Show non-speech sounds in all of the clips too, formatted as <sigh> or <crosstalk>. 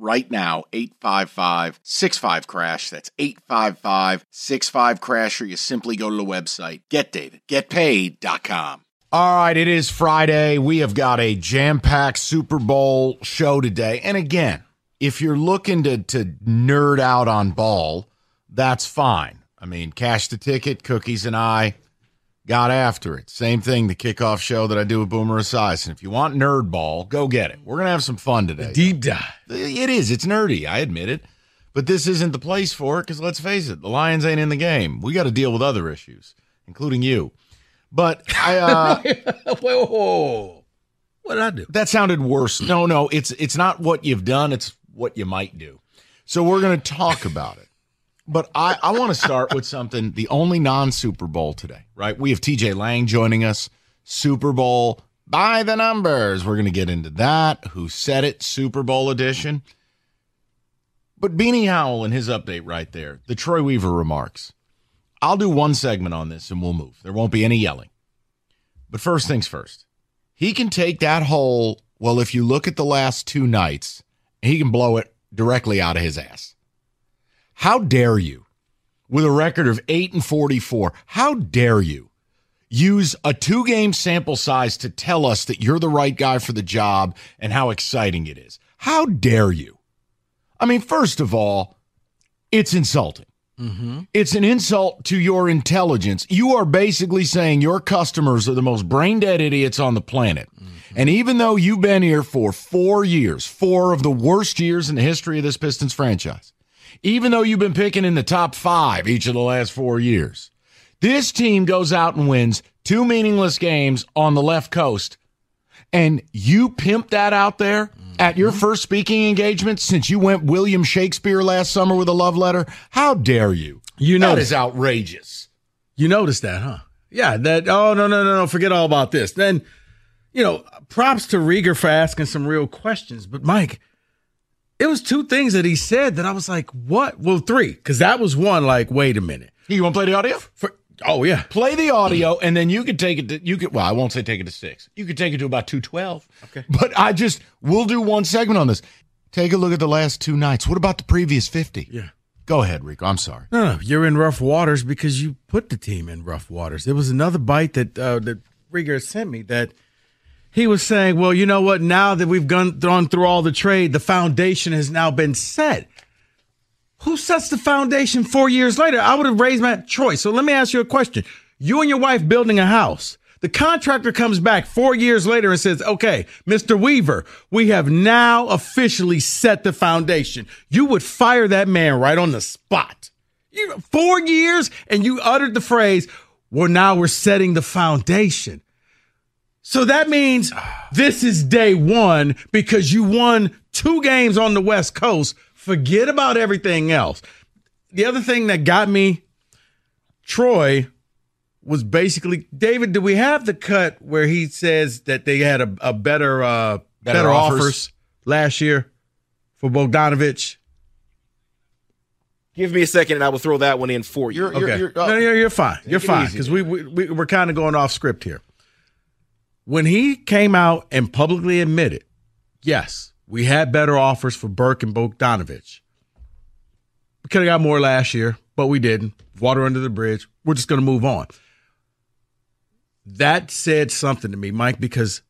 right now 855 65 crash that's 855 65 crash or you simply go to the website getdavidgetpaid.com All right, it is Friday. We have got a jam-packed Super Bowl show today. And again, if you're looking to to nerd out on ball, that's fine. I mean, cash the ticket, cookies and I got after it. Same thing, the kickoff show that I do with Boomer Esiason. If you want nerd ball, go get it. We're gonna have some fun today. Deep dive. It is. It's nerdy. I admit it. But this isn't the place for it because let's face it, the Lions ain't in the game. We got to deal with other issues, including you. But I, uh, <laughs> whoa, whoa. What did I do? that sounded worse. No, no, it's it's not what you've done. It's what you might do. So we're going to talk about it. But I, I want to start with something. The only non Super Bowl today, right? We have TJ Lang joining us. Super Bowl by the numbers. We're going to get into that. Who said it? Super Bowl edition. But Beanie Howell in his update right there, the Troy Weaver remarks. I'll do one segment on this and we'll move. There won't be any yelling. But first things first, he can take that whole, well, if you look at the last two nights, he can blow it directly out of his ass. How dare you, with a record of 8 and 44, how dare you use a two game sample size to tell us that you're the right guy for the job and how exciting it is? How dare you? I mean, first of all, it's insulting. Mm-hmm. It's an insult to your intelligence. You are basically saying your customers are the most brain dead idiots on the planet. Mm-hmm. And even though you've been here for four years, four of the worst years in the history of this Pistons franchise, even though you've been picking in the top five each of the last four years, this team goes out and wins two meaningless games on the left coast. And you pimp that out there at your mm-hmm. first speaking engagement since you went William Shakespeare last summer with a love letter. How dare you? You That noticed- is outrageous. You noticed that, huh? Yeah, that oh no, no, no, no, forget all about this. Then, you know, props to Rieger for asking some real questions. But Mike, it was two things that he said that I was like, what? Well, three, because that was one, like, wait a minute. You want to play the audio? For, oh yeah. Play the audio, and then you could take it to you could. Well, I won't say take it to six. You could take it to about two twelve. Okay. <laughs> But I just we'll do one segment on this. Take a look at the last two nights. What about the previous fifty? Yeah. Go ahead, Rico. I'm sorry. No, no, you're in rough waters because you put the team in rough waters. There was another bite that uh, that Rieger sent me that he was saying, "Well, you know what? Now that we've gone through all the trade, the foundation has now been set." Who sets the foundation four years later? I would have raised my choice. So let me ask you a question: You and your wife building a house. The contractor comes back four years later and says, okay, Mr. Weaver, we have now officially set the foundation. You would fire that man right on the spot. You four years and you uttered the phrase, well, now we're setting the foundation. So that means this is day one because you won two games on the West Coast. Forget about everything else. The other thing that got me, Troy, was basically David. Do we have the cut where he says that they had a, a better uh, better, Better offers. offers. last year for Bogdanovich? Give me a second, and I will throw that one in for you. You're, you're, Okay, you're, uh, no, you're, you're fine. You're fine because we, we, we we're kind of going off script here. When he came out and publicly admitted, yes, we had better offers for Burke and Bogdanovich. We could have got more last year, but we didn't. Water under the bridge. We're just going to move on. That said something to me, Mike, because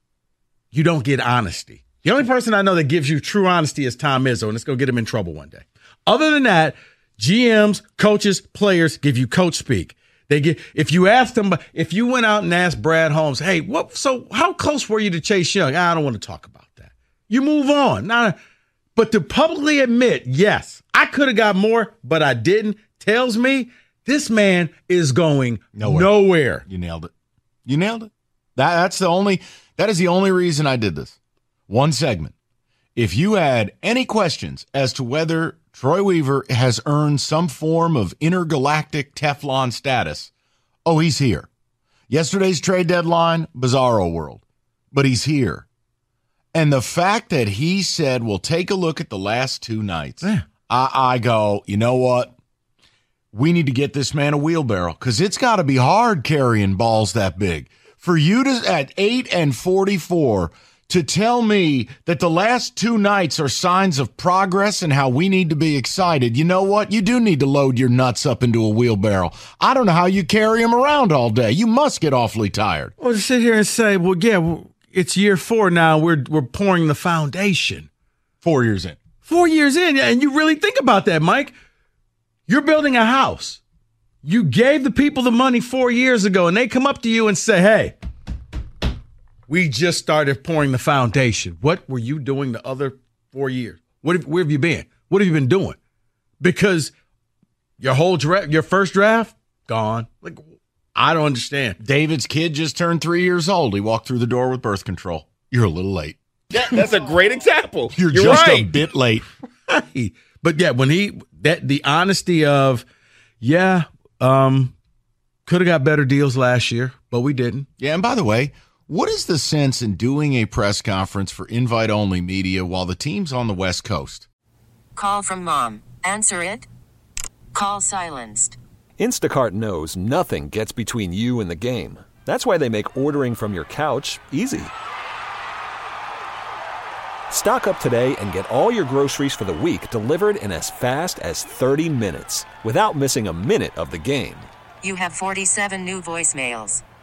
you don't get honesty. The only person I know that gives you true honesty is Tom Izzo, and it's going to get him in trouble one day. Other than that, GMs, coaches, players give you coach speak. They get if you asked them, if you went out and asked Brad Holmes, hey, what? So how close were you to Chase Young? I don't want to talk about that. You move on. Not, but to publicly admit, yes, I could have got more, but I didn't. Tells me this man is going Nowhere. nowhere. You nailed it. You nailed it. That that's the only that is the only reason I did this. One segment. If you had any questions as to whether Troy Weaver has earned some form of intergalactic Teflon status, oh, he's here. Yesterday's trade deadline, bizarro world, but he's here. And the fact that he said, "We'll take a look at the last two nights," Yeah. I, I go, you know what? we need to get this man a wheelbarrow because it's got to be hard carrying balls that big. For you to, at 8 and 44, to tell me that the last two nights are signs of progress and how we need to be excited, you know what? You do need to load your nuts up into a wheelbarrow. I don't know how you carry them around all day. You must get awfully tired. Well, to sit here and say, well, yeah, it's year four now. We're we're pouring the foundation. Four years in. Four years in, and you really think about that, Mike. You're building a house. You gave the people the money four years ago, and they come up to you and say, hey, we just started pouring the foundation. What were you doing the other four years? What have, where have you been? What have you been doing? Because your whole draft, your first draft, gone. Like, I don't understand. David's kid just turned three years old. He walked through the door with birth control. You're a little late. Yeah, that's a great example. <laughs> You're, You're just a bit late. Right. But yeah, when he that the honesty of, yeah, um, could have got better deals last year, but we didn't. Yeah, and by the way, what is the sense in doing a press conference for invite only media while the team's on the West Coast? Call from mom. Answer it. Call silenced. Instacart knows nothing gets between you and the game. That's why they make ordering from your couch easy. Stock up today and get all your groceries for the week delivered in as fast as 30 minutes without missing a minute of the game. You have 47 new voicemails.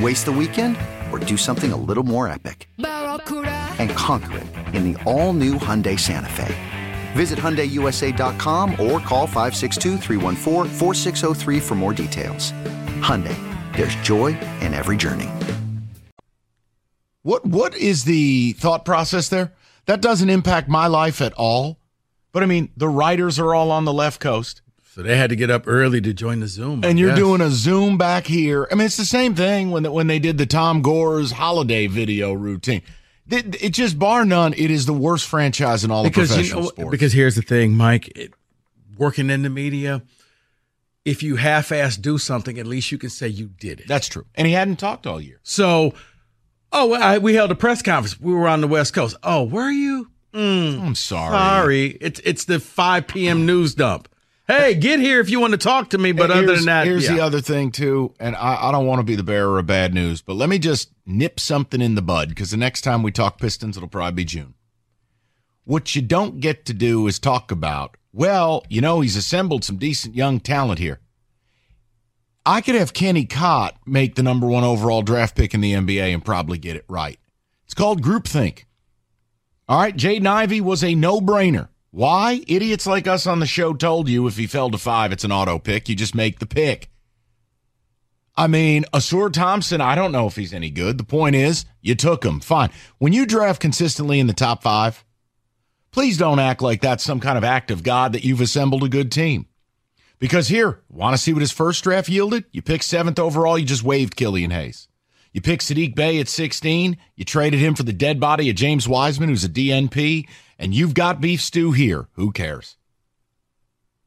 Waste the weekend or do something a little more epic? And conquer it in the all new Hyundai Santa Fe. Visit HyundaiUSA.com or call 562-314-4603 for more details. Hyundai, there's joy in every journey. What what is the thought process there? That doesn't impact my life at all. But I mean, the writers are all on the left coast, So they had to get up early to join the Zoom. I and you're guess. doing a Zoom back here. I mean, it's the same thing when when they did the Tom Gores' holiday video routine. It, it just bar none. It is the worst franchise in all because of you professional know sports. because here's the thing, Mike. It, working in the media, if you half-ass do something, at least you can say you did it. that's true. And he hadn't talked all year. So, oh, I, we held a press conference. We were on the West Coast. Oh, where are you? Mm, I'm sorry. sorry, it's it's the 5 p.m. news dump. Hey, get here if you want to talk to me. But And other than that, here's yeah. the other thing too, and I, I don't want to be the bearer of bad news, but let me just nip something in the bud because the next time we talk Pistons, it'll probably be June. What you don't get to do is talk about, well, you know, he's assembled some decent young talent here. I could have Kenny Cott make the number one overall draft pick in the NBA and probably get it right. It's called groupthink. All right, Jaden Ivey was a no brainer. Why? Idiots like us on the show told you if he fell to five, it's an auto pick. You just make the pick. I mean, Ausar Thompson, I don't know if he's any good. The point is, you took him. Fine. When you draft consistently in the top five, please don't act like that's some kind of act of God that you've assembled a good team. Because here, want to see what his first draft yielded? You picked seventh overall, you just waived Killian Hayes. You picked Saddiq Bey at 16, you traded him for the dead body of James Wiseman, who's a DNP, and you've got beef stew here. Who cares?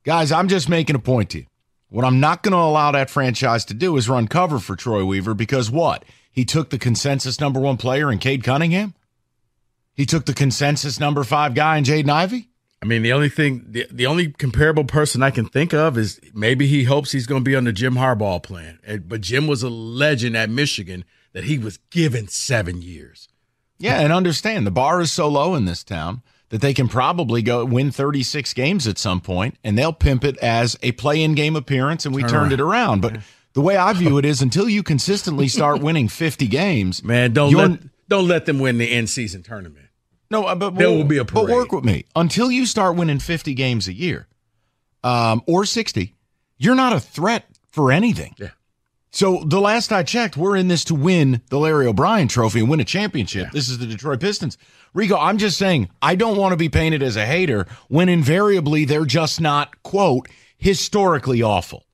Guys, I'm just making a point to you. What I'm not going to allow that franchise to do is run cover for Troy Weaver because what? He took the consensus number one player in Cade Cunningham? He took the consensus number five guy in Jaden Ivey? I mean, the only thing, the, the only comparable person I can think of is maybe he hopes he's going to be on the Jim Harbaugh plan. But Jim was a legend at Michigan that he was given seven years. Yeah, and understand the bar is so low in this town that they can probably go win 36 games at some point and they'll pimp it as a play-in game appearance and we All turned right. it around. But the way I view it is until you consistently start <laughs> winning 50 games, Man, don't let don't let them win the end season tournament. No, uh, but There will be a parade. But work with me until you start winning 50 games a year, um, or 60. You're not a threat for anything. Yeah. So the last I checked, we're in this to win the Larry O'Brien Trophy and win a championship. This is the Detroit Pistons. Rico, I'm just saying I don't want to be painted as a hater when invariably they're just not quote historically awful.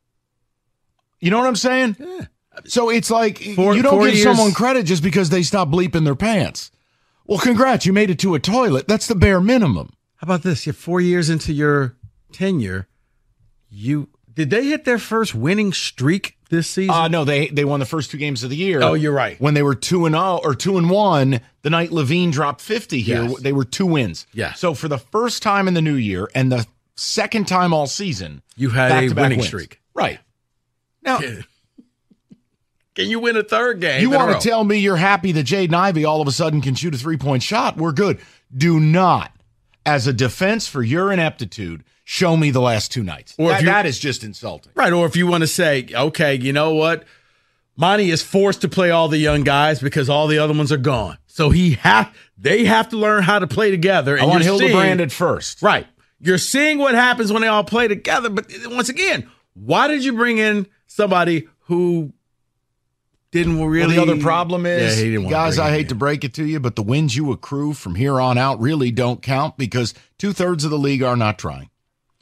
You know what I'm saying? Yeah. So it's like Four- you don't give years- someone credit just because they stop bleeping their pants. Well, congrats, you made it to a toilet. That's the bare minimum. How about this? You're four years into your tenure. You did they hit their first winning streak this season? Uh no, they they won the first two games of the year. Oh, you're right. When they were two and zero or two and one, the night LaVine dropped fifty here, Yes. they were two wins. Yeah. So for the first time in the new year and the second time all season, You had a winning wins. streak. Right. Now, Can you win a third game? you want to tell me you're happy that Jaden Ivey all of a sudden can shoot a three point shot? We're good. Do not, as a defense for your ineptitude, show me the last two nights. Or That- that is just insulting. Right. Or if you want to say, okay, you know what? Monty is forced to play all the young guys because all the other ones are gone. So he have they have to learn how to play together. I And want you're Hildebrand seeing- at first. Right. You're seeing what happens when they all play together. But once again, why did you bring in somebody who didn't really? Well, the other problem is, Yeah, he didn't guys, I hate in. to break it to you, but the wins you accrue from here on out really don't count because two thirds of the league are not trying.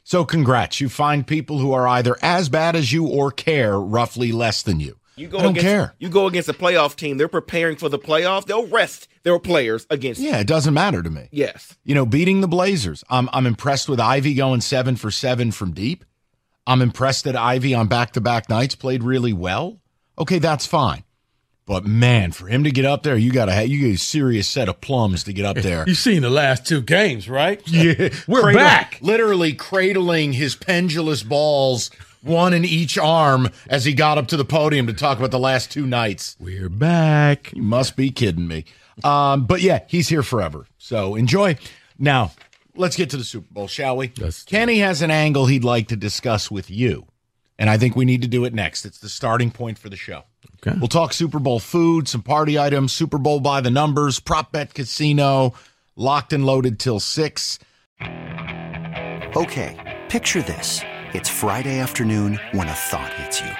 So, congrats. You find people who are either as bad as you or care roughly less than you. You go I don't against, care. You go against a playoff team. They're preparing for the playoff. They'll rest their players against. you. Yeah, it doesn't matter to me. Yes. You know, beating the Blazers. I'm I'm impressed with Ivey going seven for seven from deep. I'm impressed that Ivey on back to back nights played really well. Okay, that's fine. But man, for him to get up there, you gotta have you get a serious set of plums to get up <laughs> there. You've seen the last two games, right? <laughs> Yeah, We're Cradle- back. Literally cradling his pendulous balls, one in each arm, as he got up to the podium to talk about the last two nights. We're back. You must be kidding me. Um, but yeah, he's here forever. So enjoy. Now, let's get to the Super Bowl, shall we? Let's Kenny has an angle he'd like to discuss with you. And I think we need to do it next. It's the starting point for the show. Okay. We'll talk Super Bowl food, some party items, Super Bowl by the numbers, prop bet casino, locked and loaded till six. Okay, picture this. It's Friday afternoon when a thought hits you.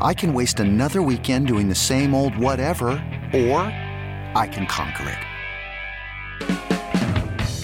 I can waste another weekend doing the same old whatever, or I can conquer it.